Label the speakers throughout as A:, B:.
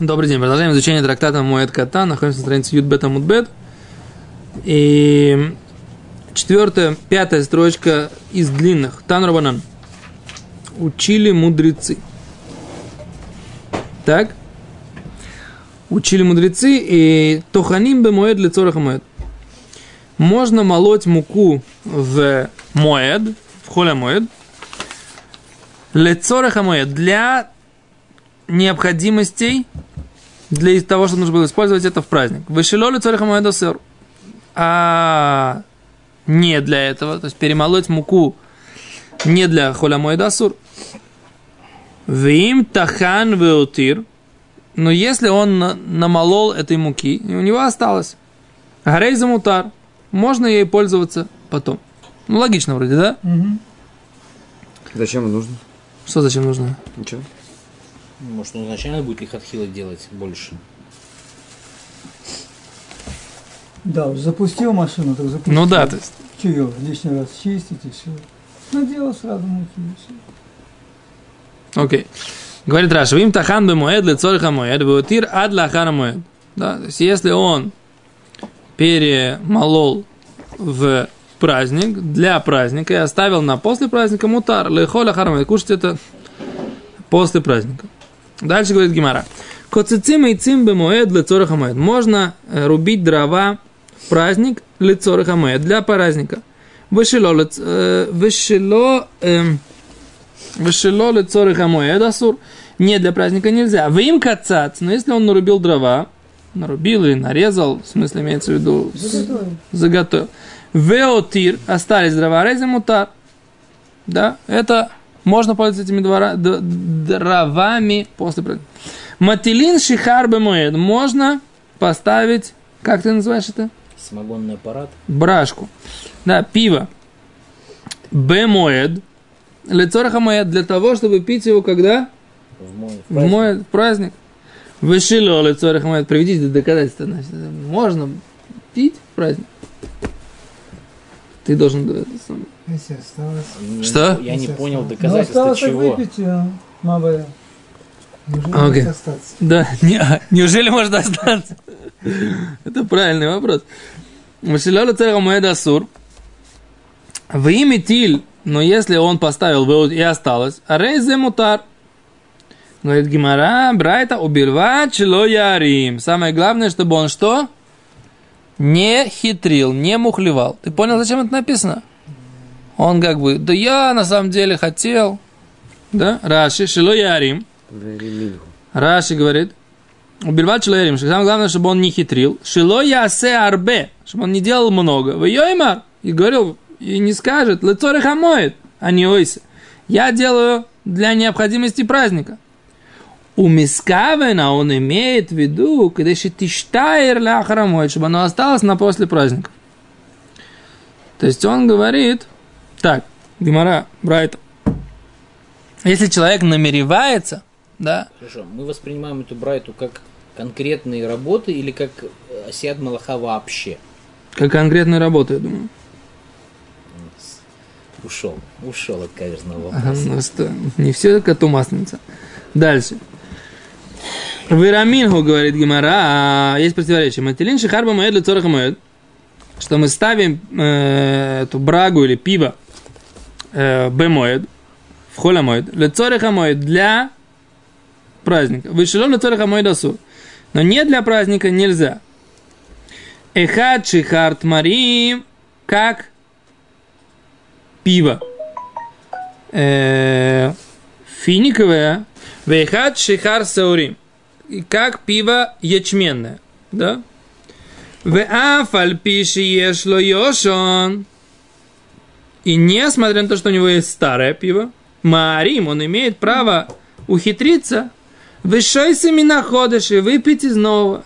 A: Добрый день. Продолжаем изучение трактата Моэд Ката. Находимся на странице Юдбета Мудбет. И четвертая, пятая строчка из длинных. Тан Рабанан. Учили мудрецы. Так? Учили мудрецы и тоханим бы моэд лицораха моэд. Можно молоть муку в моэд, в холя моэд, лицораха моэд, для необходимостей для того, чтобы нужно было использовать это в праздник. Вышелоли царихамайдосер. А не для этого, то есть перемолоть муку не для холямойдасур. Вим тахан веутир. Но если он намолол этой муки, у него осталось. Гарей замутар. Можно ей пользоваться потом. Ну, логично вроде, да?
B: Угу. Зачем нужно?
A: Что зачем нужно?
B: Ничего.
C: Может, он изначально будет лихотхила делать больше?
D: Да, запустил машину, так запустил.
A: Ну да, то есть.
D: Че ее лишний раз чистить и все. Наделал сразу муки и все.
A: Окей. Говорит Раша, им тахан бы моед лицориха моед, веутир ад лахара моед. Да, то есть если он перемолол в праздник, для праздника и оставил на после праздника мутар, лехоля хармоед, кушать это после праздника. Дальше говорит Гимара. Коцицим и цим бемоэд лецорах моед. Можно э, рубить дрова в праздник лецорах моед для праздника. Вышело вышело вышело лецорах моед асур. Не для праздника нельзя. Вы им кацац, но если он нарубил дрова, нарубил или нарезал, в смысле имеется в виду
D: Заготовил.
A: заготовил. Веотир, остались дрова, резем мутар. Да, это можно пользоваться этими двора, д- дровами после. Мателин шихар бемоед. Можно поставить, как ты называешь это?
C: Самогонный аппарат.
A: Брашку. Да, пиво. Бемоед. Лицораха моед для того, чтобы пить его когда?
C: В мой в
A: В
C: праздник.
A: мой праздник. Вышило лицораха моед. Приведите доказательства. Значит, можно пить в праздник. Ты должен.
D: Если осталось.
A: Что?
C: Я не понял доказательства
D: Ну,
C: чего.
D: выпить, а, мабая. Неужели
A: Окей.
D: может остаться?
A: Да, не- а, неужели может остаться? Это правильный вопрос. Машиляла царя Моэда Асур. В имя Тиль, но если он поставил и осталось, а рейзе мутар. Говорит Гимара, Брайта, убивать чело ярим. Самое главное, чтобы он что? Не хитрил, не мухлевал. Ты понял, зачем это написано? Он как бы, да я на самом деле хотел. Да, Раши, шило ярим. Раши говорит, убивать человеком, что самое главное, чтобы он не хитрил. Шило ясе арбе, чтобы он не делал много. В йоймар, и говорил, и не скажет, лицо хамоет, а не ойся. Я делаю для необходимости праздника. У мискавена он имеет в виду, когда тиштайр ля храмоет, чтобы оно осталось на после праздника. То есть он говорит, так, Гимара, Брайта, если человек намеревается, да,
C: Хорошо, мы воспринимаем эту брайту как конкретные работы или как э, Асиад Малаха вообще?
A: как конкретная работа, я думаю.
C: Ушел, ушел от каверзного
A: Ага,
C: вопроса.
A: ну что, не все коту масленица. Дальше. Верамингу, говорит Гимара, есть противоречие. Мателин шихарба моед лицораха моед. Что мы ставим э, эту брагу или пиво э, бемоед, в холя моед, лицораха моед для праздника. Вышелом лицораха моед асур. Но не для праздника нельзя. Эхад шихарт марим, как пиво э, финиковое, вейхат шихар саурим. И как пиво ячменное, да? Веафаль пиши ешло йошон. И несмотря на то, что у него есть старое пиво, Марим, он имеет право ухитриться, вышойся находишь и выпить из нового.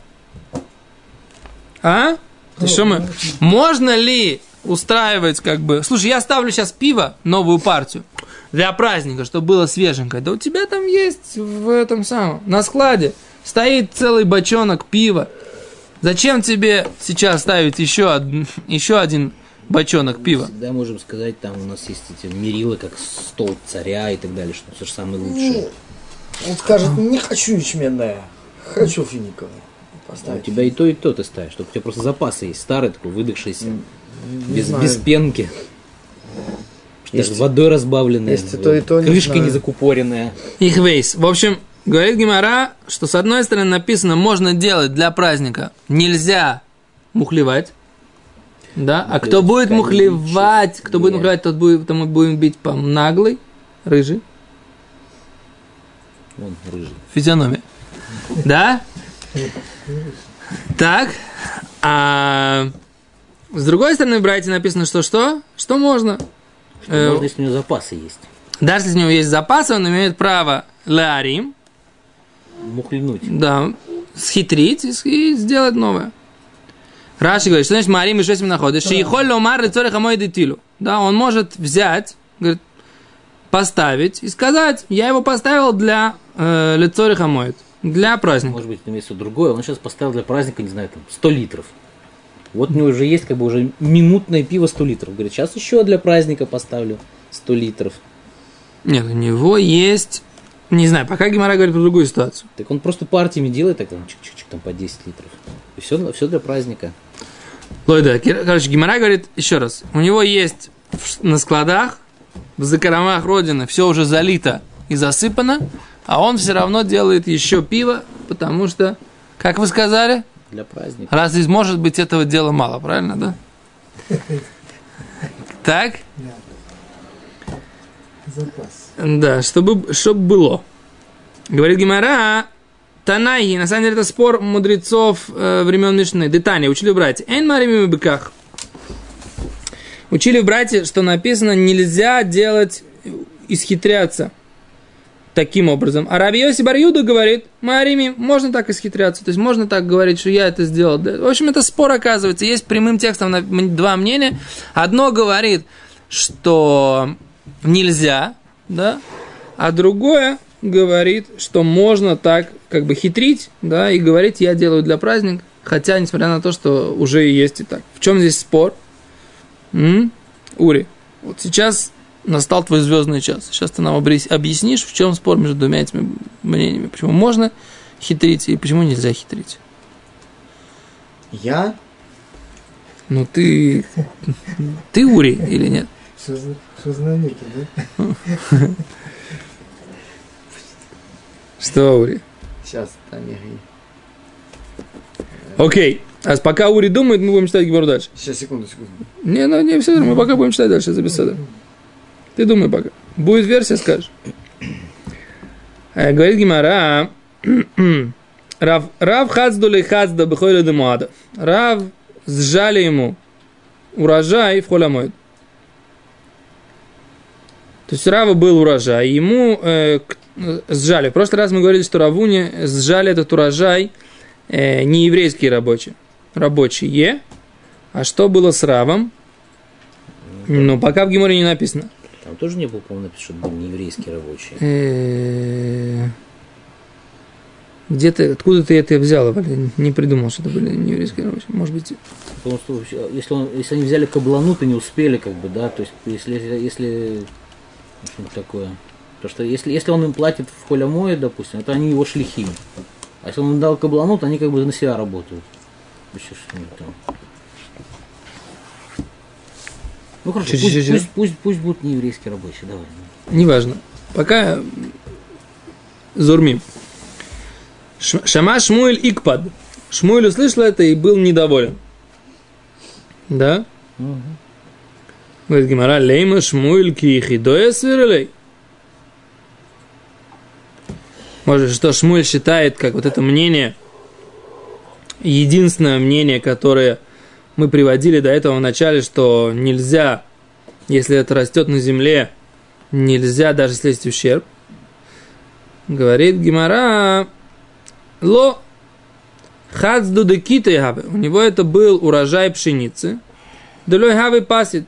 A: А? Ты что мы? Можно ли устраивать как бы... Слушай, я ставлю сейчас пиво, новую партию, для праздника, чтобы было свеженькое. Да у тебя там есть в этом самом, на складе, стоит целый бочонок пива. Зачем тебе сейчас ставить еще, од- еще один бочонок пива?
C: Всегда можем сказать, там у нас есть эти мерилы, как стол царя и так далее, что все же самое лучшее.
B: Он скажет, не хочу ячменное. хочу финиковый.
C: А У
B: Поставить.
C: тебя и то, и то ты ставишь. Только у тебя просто запасы есть. Старый такой, выдохшийся.
B: Не
C: без,
B: знаю.
C: без пенки.
B: Есть-
C: Даже водой разбавленная.
B: есть и то, и то, не
C: Крышка
B: знаю.
C: не закупоренная.
A: Их вейс. В общем, говорит Гимара, что с одной стороны написано, можно делать для праздника, нельзя мухлевать. Да? А кто будет мухлевать, кто будет мухлевать, тот будет, то мы будем бить по наглый, рыжий,
C: Вон, рыжий.
A: физиономия. Да? Так. А с другой стороны, в написано, что что? Что можно? Э,
C: Можно, если у него запасы есть.
A: Даже если у него есть запасы, он имеет право ларим,
C: Мухлянуть.
A: да, схитрить и, сделать новое. Раши говорит, что значит Марим и шесть находишь? Шиихоль ломар лицорих амой детилу. Да, он может взять, говорит, поставить и сказать, я его поставил для э, лицорих амоид, для праздника.
C: Может быть, имеется другое. Он сейчас поставил для праздника, не знаю, там, 100 литров. Вот у него уже есть как бы уже минутное пиво 100 литров. Говорит, сейчас еще для праздника поставлю 100 литров.
A: Нет, у него есть, не знаю, пока Гимара говорит про другую ситуацию.
C: Так он просто партиями делает, так там чик-чик-чик, там по 10 литров. И все, все для праздника.
A: Лойда, короче, Гимара говорит еще раз, у него есть в- на складах, в закромах Родины все уже залито и засыпано, а он все равно делает еще пиво, потому что, как вы сказали,
C: Для праздника.
A: раз из может быть этого дела мало, правильно, да? Так?
D: Запас.
A: Да, чтобы, чтобы было. Говорит Гимара, Танайи, на самом деле это спор мудрецов э, времен Мишны. Детани, учили в братья. Эн марими быках. Учили в что написано, нельзя делать, исхитряться таким образом. А Раби Йоси Барьюда говорит, Марими, можно так исхитряться. То есть можно так говорить, что я это сделал. В общем, это спор оказывается. Есть прямым текстом два мнения. Одно говорит, что нельзя, да, а другое говорит, что можно так как бы хитрить, да, и говорить, я делаю для праздника, хотя, несмотря на то, что уже и есть и так. В чем здесь спор? М? Ури, вот сейчас настал твой звездный час. Сейчас ты нам объяснишь, в чем спор между двумя этими мнениями. Почему можно хитрить и почему нельзя хитрить.
B: Я?
A: Ну ты... Ты Ури или нет?
D: За намеки, да?
A: Что, Ури?
B: Сейчас, говорю.
A: Окей. А пока Ури думает, мы будем читать Гимору дальше.
B: Сейчас, секунду, секунду.
A: Не, ну не все, мы пока будем читать дальше за беседу. Ты думай пока. Будет версия, скажешь. Э, Говорит Гимара, Рав, Рав хацдули хацда бхойля демуада. Рав сжали ему урожай в холямойд. То есть Рава был урожай, ему э, сжали. В прошлый раз мы говорили, что Равуне сжали этот урожай э, не еврейские рабочие. Рабочие. А что было с Равом? Ну, пока в Геморе не написано.
C: Там тоже не было, по-моему, написано, что были не еврейские рабочие.
A: Э, Где ты, откуда ты это взял? Не придумал, что это были не еврейские рабочие. Может быть,
C: Потому что если, он, если они взяли каблану, то не успели, как бы, да, то есть если, если что-нибудь такое. Потому что если, если он им платит в холямое, допустим, это они его шлихи. А если он им дал каблану, то они как бы на себя работают. Еще что-нибудь там. Ну хорошо,
A: Чё,
C: пусть, пусть, пусть, пусть будут не еврейские рабочие, давай.
A: неважно. Пока Зурмим. Шама Шмуэль Икпад. Шмуэль услышал это и был недоволен. Да? Говорит Гимара, лейма Шмуэль кихидоя сверлей. Может, что Шмуэль считает, как вот это мнение, единственное мнение, которое мы приводили до этого в начале, что нельзя, если это растет на земле, нельзя даже если есть ущерб. Говорит Гимара, ло хацду де хаве. У него это был урожай пшеницы. Делой хаве пасит.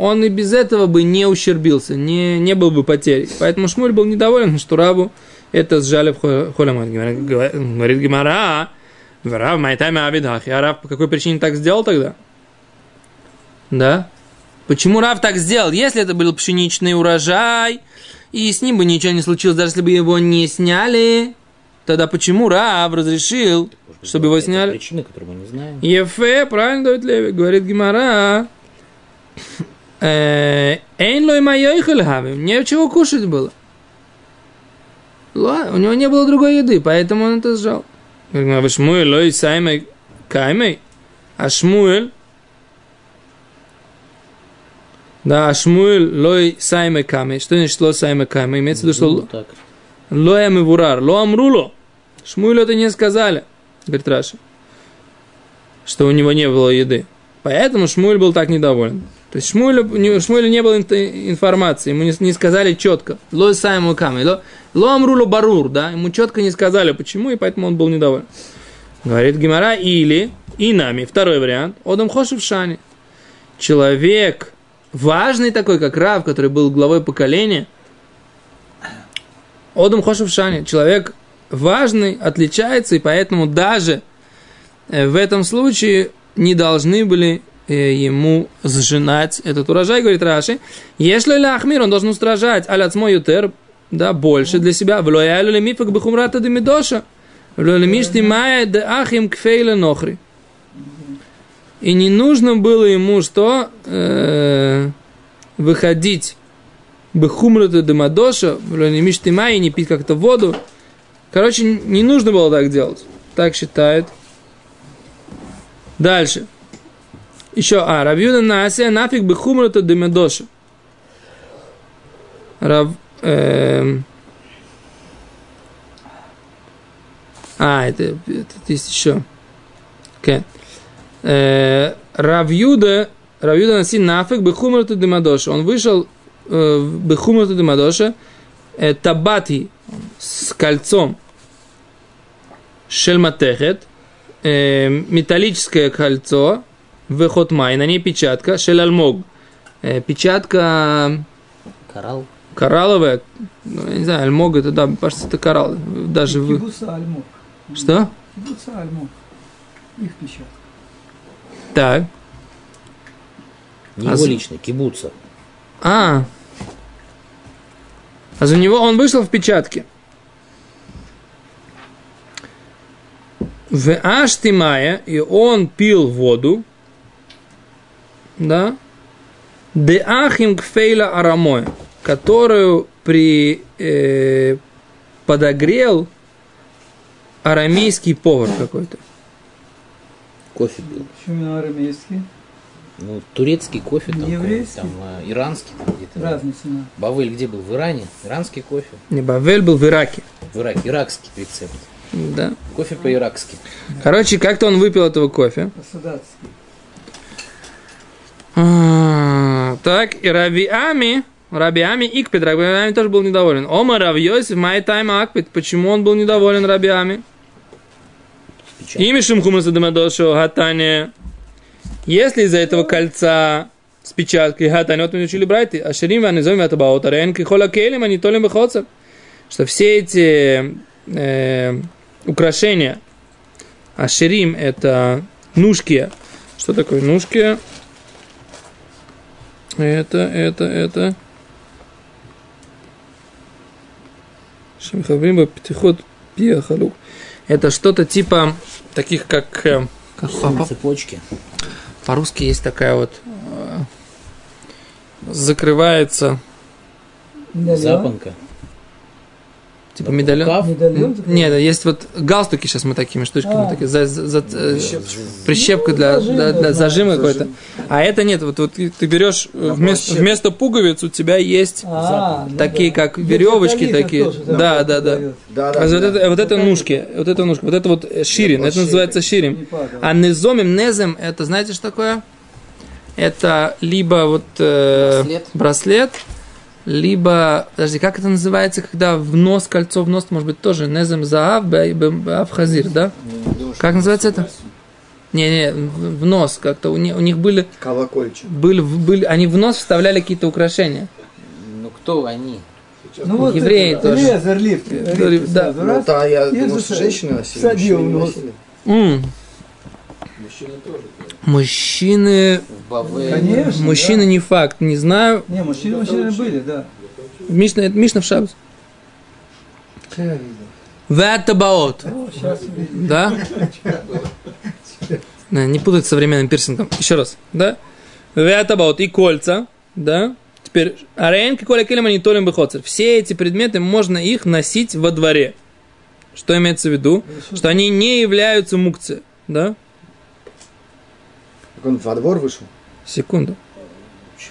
A: Он и без этого бы не ущербился, не, не был бы потерей. Поэтому Шмуль был недоволен, что Рабу это сжали в холямот. Говорит Гимара, Рав Майтами Абидах. А Рав по какой причине так сделал тогда? Да? Почему Рав так сделал? Если это был пшеничный урожай, и с ним бы ничего не случилось, даже если бы его не сняли, тогда почему Рав разрешил,
C: Может
A: чтобы его сняли?
C: Причины, которые мы не знаем.
A: Ефе, правильно дает Леви, говорит Гимара. Э, Эйн лой майойхель хавим, нечего кушать было. У него не было другой еды, поэтому он это сжал. Гимара, Шмуэль лой саймей каймей, а Шмуэль да, а Шмуэль лой сайме камей. Что значит лой сайме камей? Имеется в виду, что
C: Ну, так.
A: Лоя мивурар, ло амруло. Шмуэлю это не сказали, говорит Раши, что у него не было еды. Поэтому Шмуэль был так недоволен. То есть Шмуэлю, Шмуэля не было информации, ему не, не сказали четко. Ло сайму камей, ло, ло амруло барур, да, ему четко не сказали почему, и поэтому он был недоволен. Говорит Гимара, или, и нами, второй вариант, Одам Хошев. Человек важный такой, как Рав, который был главой поколения, Одам Хошев человек важный, отличается, и поэтому даже э, в этом случае не должны были ему сжинать этот урожай, говорит Раши. Если Лахмир, он должен устражать аляцмо ютер, да, больше для себя. Влоялю ли мифак бихумрата демидоша. Влоялю мая де ахим кфейла нохри. И не нужно было ему что? Э, выходить бехумрата демадоша, май и не пить как-то воду. Короче, не нужно было так делать. Так считает. Дальше. Еще, а, Равьюда Наасе нафиг бехумрата демадоша. Рав... эм, А, это, это есть еще. Okay. Э, Равьюда, Равьюда Наси нафиг бехумрата демадоша. Он вышел э, бехумрата демадоша э, табати с кольцом шельматехет, э, металлическое кольцо, выходмай, на ней печатка, шелальмог, э, печатка
C: Коралл.
A: коралловая, ну, я не знаю, альмог это, да, кажется, это коралл, даже вы... Что?
D: Кибуца Альмок. Их печать.
A: Так.
C: Не
A: А
C: его
A: за-
C: лично, кибуца.
A: А. А за него он вышел в печатке. В Аштимая, и он пил воду, да, де ахим кфейла арамой, которую при, э, подогрел арамейский повар какой-то.
C: Кофе пил.
D: Почему именно арамейский?
C: Ну, турецкий кофе, там,
D: Не еврейский?
C: там э, иранский, там где-то.
D: Разная цена.
C: Бавель где был? В Иране? Иранский кофе?
A: Не, Бавель был в Ираке.
C: В Ираке. Иракский рецепт.
A: Да.
C: Кофе по-иракски.
A: Короче, как-то он выпил этого кофе.
D: По-садатски.
A: А, Так, и Рабиами, Рабиами Икпет, Рабиами тоже был недоволен. Ома Равьосиф, май тайм Акпет. Почему он был недоволен Рабиами? Ими Шимхумаса Дамадошо Гатане. Если из-за этого кольца с печаткой Гатане, вот мы учили брать, а Шарим Ванизоми Атабаот, Арен Кихола Келем, они толем выходцев, что все эти э, украшения, Ашерим это нушки. Что такое нушки? Это, это, это. Шамхаврима Птихот Пиахалук. Это что-то типа таких, как... э, как по-
C: Цепочки.
A: по-русски есть такая вот... э, закрывается,
D: Медальон?
C: Запонка.
A: Типа медальон.
C: Рукав.
D: Медальон?
A: Нет, есть вот галстуки сейчас мы такими штучками,
D: А.
A: такие, за- за- за- э, прищепка для,
D: Ну, зажим,
A: для- для
D: знаю.
A: зажима какой-то. А это нет, вот, вот ты берешь э, вместо, вместо пуговиц у тебя есть
D: А, ну
A: такие,
D: да.
A: как веревочки такие.
D: тоже
A: Да, да, да.
D: продают.
B: Да,
A: А
B: да.
A: вот
B: да.
A: это, вот это
D: Вот
A: нушки, вот это нушки, вот это вот ширин, это называется
D: падал.
A: А незомим, незем, это знаете, что такое? Это либо вот э,
C: Браслет.
A: браслет, либо, подожди, как это называется, когда в нос, кольцо в нос, может быть, тоже незем заав, баав хазир, да? Как называется это? Не-не, в в нос как-то, у них, у них были,
B: Колокольчик.
A: были, были, они в нос вставляли какие-то украшения.
C: Ну кто они?
D: Ну вот
A: Евреи
D: это,
A: тоже.
D: Лезер, лифт.
A: Да,
D: лифт
A: да.
B: Ну, да, я думал, что женщины носили.
D: садил в
B: не
D: нос.
A: Мужчины,
C: Бавель.
D: Конечно.
A: мужчины не факт, не знаю.
D: Не, мужчины, мужчины были, да.
A: Мишна, это Мишна в Шабас.
D: Видно.
A: Да? Да, Не путать с современным пирсингом. Еще раз. Да? Вятабаут и кольца. Да? Теперь, аренки, коля келем, они толем бихоцер. Все эти предметы, можно их носить во дворе. Что имеется в виду? Что они не являются мукцией. Да?
B: Так он во двор вышел.
A: Секунду.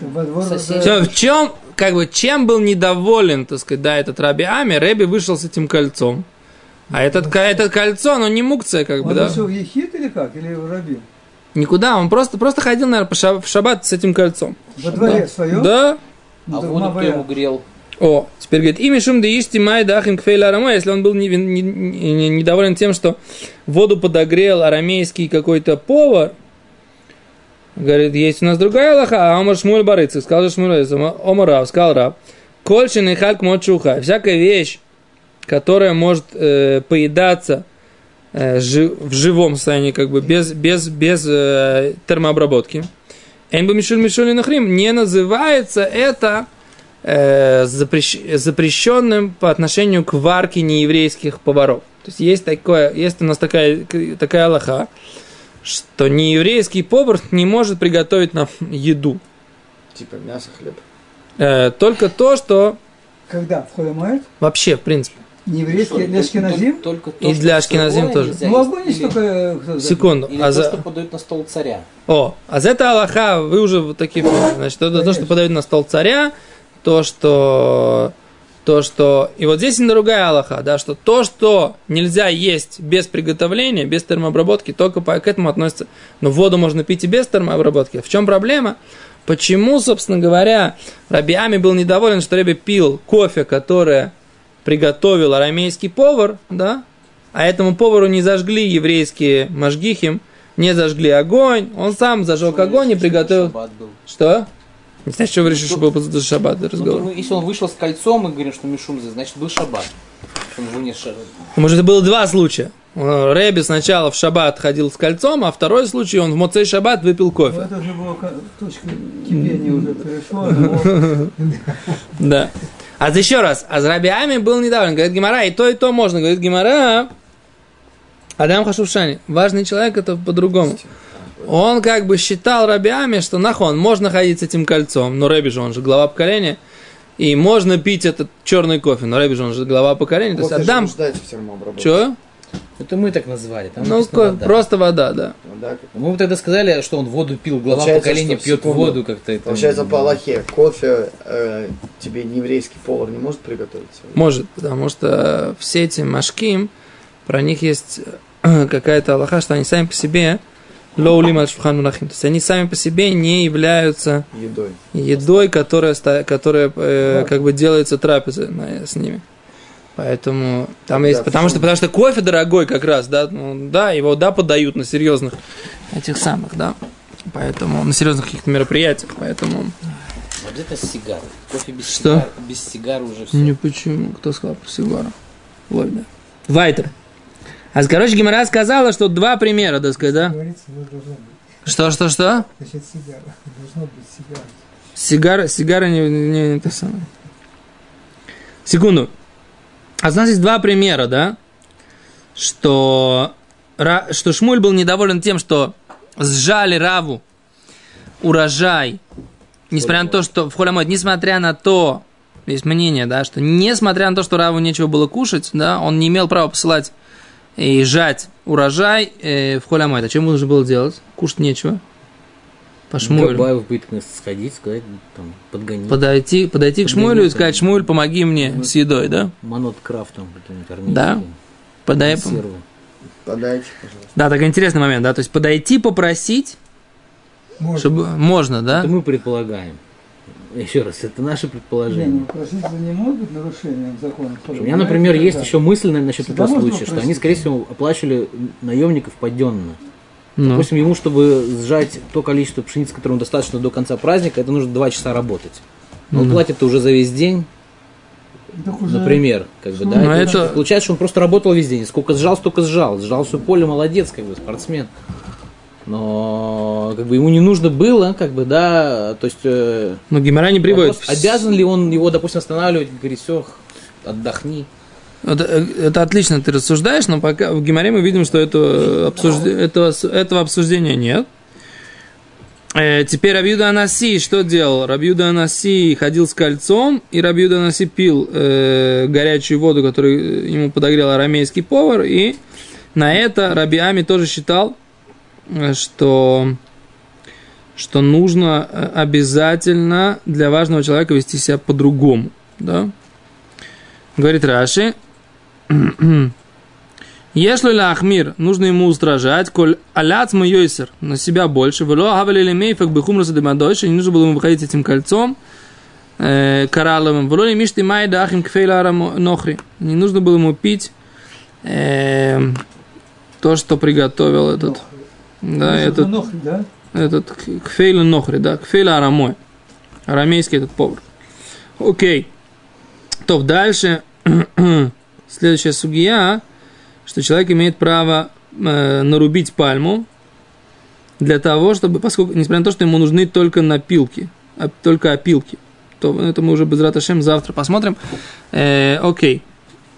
D: Во двор.
A: Всё, в чем, как бы, чем был недоволен, так сказать, да, этот Раби Ами, Рэби вышел с этим кольцом. А этот, ко- это кольцо, оно не мукция, как бы,
D: Он
A: да?
D: вышел в Ехид или как? Или в Рабин?
A: Никуда, он просто, просто ходил, наверное, по ша- в шаббат с этим кольцом.
D: Во дворе своем?
A: Да?
C: А воду кто ему грел?
A: О, теперь говорит, ими шум да ишти май дахим кфейла арама, если он был не- не- не- недоволен тем, что воду подогрел арамейский какой-то повар, говорит, есть у нас другая Аллаха, а Омар Шмуль Барыцик, сказал же Шмуль Барыцик, Омар Рав, сказал Рав, кольшин и хальк мочуха, всякая вещь, которая может э, поедаться э, жи- в живом состоянии, как бы без, без, без э, термообработки, Энбу Мишуль Мишуль Нахрим не называется это э, запрещ- запрещенным по отношению к варке нееврейских поваров. То есть есть, такое, есть у нас такая, такая Аллаха, что нееврейский повар не может приготовить нам еду.
B: Типа мясо, хлеб.
A: Э, только то, что
D: Когда? В Холямайт?
A: вообще, в принципе.
D: Не еврейский, для Ашкеназим?
C: Только
A: И
C: что
A: для Ашкеназим тоже.
C: нельзя
D: Ну, огонь есть только... э,
A: Секунду.
C: Или
A: А
C: то,
A: за-
C: что подают на стол царя.
A: О, а за это Аллаха, вы уже вот такие, значит, это то, что подают на стол царя, то, что, то, что, и вот здесь и другая Аллаха, да, что то, что нельзя есть без приготовления, без термообработки, только по, к этому относится. Но воду можно пить и без термообработки. В чем проблема? Почему, собственно говоря, Рабиами был недоволен, что Раби пил кофе, которое приготовил арамейский повар, да, а этому повару не зажгли еврейские мажгихим, не зажгли огонь, он сам зажег огонь и приготовил... Что? Не знаю, что вы решили, что был за шаббат
C: Ну,
A: разговор.
C: ну, если он вышел с кольцом и говорит, что Мишум, значит был шаббат.
A: Может, это было два случая. Э, Рэби сначала в шаббат ходил с кольцом, а второй случай он в Моцей шаббат выпил кофе.
D: Вот это было ка- точка кипения уже перешло.
A: Да. А за еще раз, а с Рабиами был недавно. Говорит Гимара, и то, и то можно. Говорит Гимара, Адам Хашушани, важный человек, это по-другому. Он как бы считал Рабиами, что нахон, можно ходить с этим кольцом, но Рэби же, он же глава поколения, и можно пить этот черный кофе, но Рэби же, он же глава поколения. То есть
B: Кофе же
A: Адам, что?
C: Это мы так назвали. Там
A: Ну, ко-
C: вода.
A: просто вода, да.
B: Ну да, как-
C: Мы бы тогда сказали, что он воду пил, глава
B: Получается,
C: поколения
B: что,
C: пьет
B: секунду.
C: воду как-то. это-
B: Получается, по Аллахе кофе э, тебе не еврейский повар не может приготовить?
A: Может, потому что все эти машким, про них есть э, какая-то аллаха, что они сами по себе лоулим аль шулхан мунахим. То есть они сами по себе не являются
B: Едой.
A: едой, которая, ста- которая э, как бы делается трапезой на- с ними. Поэтому там
B: Да,
A: есть, потому что, потому что кофе дорогой как раз, да, ну, да, его да подают на серьезных этих самых, да, поэтому на серьезных каких-то мероприятиях, поэтому
C: Обязательно с сигарой. Кофе без
A: Что?
C: сигар. Без сигар уже все.
A: Не почему. Кто сказал про сигару? Ладно. Вайтер. А короче, Гимара сказала, что два примера, так сказать, да? Что, что, что?
D: Значит, сигара. Должно быть сигара.
A: Сигара, сигара не, не, не то самое. Секунду. А у нас есть два примера, да? Что, Ра- что Шмуль был недоволен тем, что сжали Раву урожай, несмотря на то, что в Холямойд, несмотря на то, есть мнение, да, что несмотря на то, что Раву нечего было кушать, да, он не имел права посылать и жать урожай э, в Холямойд. А чем нужно было делать? Кушать нечего. По Шмулю.
C: Габаев будет сходить, сказать, там, подгонить.
A: Подойти, подойти к
C: Подойти,
A: Шмулю и сказать. Шмуль, помоги мне с едой, да?
C: Манот крафтом каким-нибудь.
A: Да. Подай.
B: Подайте, пожалуйста.
A: да, так интересный момент, да, то есть подойти попросить,
D: Можно.
A: чтобы можно, да?
C: Это мы предполагаем. Еще раз, это наше
D: Не,
C: предположение.
D: ну, проситель не может быть нарушением закона.
C: У меня, например, есть еще мысль насчет
D: Всегда
C: этого случая, что они, скорее всего, оплачивали наемников паденно.
A: Ну,
C: Допустим, ему, чтобы сжать то количество пшеницы, которое ему достаточно до конца праздника, это нужно 2 часа работать. Но он
A: Мгм.
C: платит уже за весь день,
D: Так уже-
C: например. Как бы, да,
A: Ну,
C: это,
A: это-
C: Получается, что он просто работал весь день. Сколько сжал, столько сжал. Сжал все поле, молодец, как бы, спортсмен. Но как бы ему не нужно было, как бы, да, то есть э,
A: ну Гимара не приводит.
C: вопрос, обязан ли он его, допустим, останавливать, говорить, все, отдохни.
A: Это, это отлично ты рассуждаешь, но пока в Гимаре мы видим, что это обсужд... этого, этого обсуждения нет. Э, теперь Рабьюда Анаси что делал? Рабьюда Анаси ходил с кольцом, и Рабьюда Анаси пил э, горячую воду, которую ему подогрел арамейский повар, и на это Рабиами тоже считал, э, что, что нужно э, обязательно для важного человека вести себя по-другому. Да? Говорит Раши, если Ахмир, нужно ему устражать, коль аляц йойсер, на себя больше, вело хавалили мейфак бихумраса демадойши, не нужно было ему выходить этим кольцом, э, коралловым, вело мишти май дахим кфейла нохри, не нужно было ему пить э, то, что приготовил этот, да, этот,
D: Нохри, да?
A: этот кфейла нохри, да, кфейла арамой, арамейский этот повар. Окей. То дальше, следующая сугия, что человек имеет право э, нарубить пальму для того, чтобы, поскольку, несмотря на то, что ему нужны только напилки, а, только опилки, то это мы уже без раташем завтра посмотрим. Э, окей.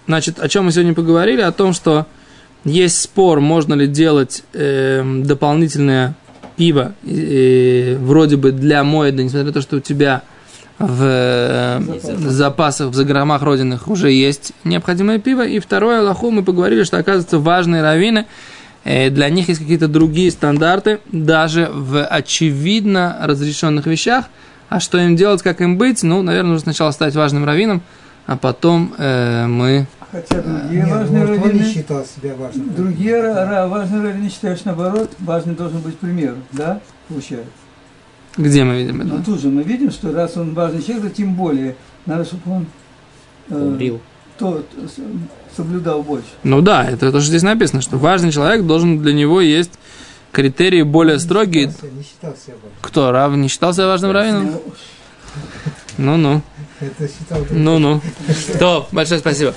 A: Значит, о чем мы сегодня поговорили? О том, что есть спор, можно ли делать э, дополнительное пиво, э, вроде бы для моеда, несмотря на то, что у тебя в э, запасах, в загромах родинах уже есть необходимое пиво. И второе, Аллаху, мы поговорили, что, оказывается, важные раввины, э, для них есть какие-то другие стандарты, даже в очевидно разрешенных вещах. А что им делать, как им быть? Ну, наверное, нужно сначала стать важным раввином, а потом э, мы...
D: Хотя другие
E: Нет,
D: важные
E: может, он не считал себя важным.
D: другие ра- важные раввины считают, что наоборот, важный должен быть пример, да, получается.
A: Где мы видим
D: Но
A: это?
D: тут же мы видим, что раз он важный человек, то тем более надо, чтобы он э,
C: Брил.
D: то, соблюдал больше.
A: Ну да, это тоже здесь написано, что важный человек должен для него есть критерии более строгие.
E: Не считал себя- не считал себя важным.
A: Кто? Рав не считал себя важным раввином?
D: Ну,
A: Ну-ну.
E: Это считал
A: Ну-ну. То, большое спасибо.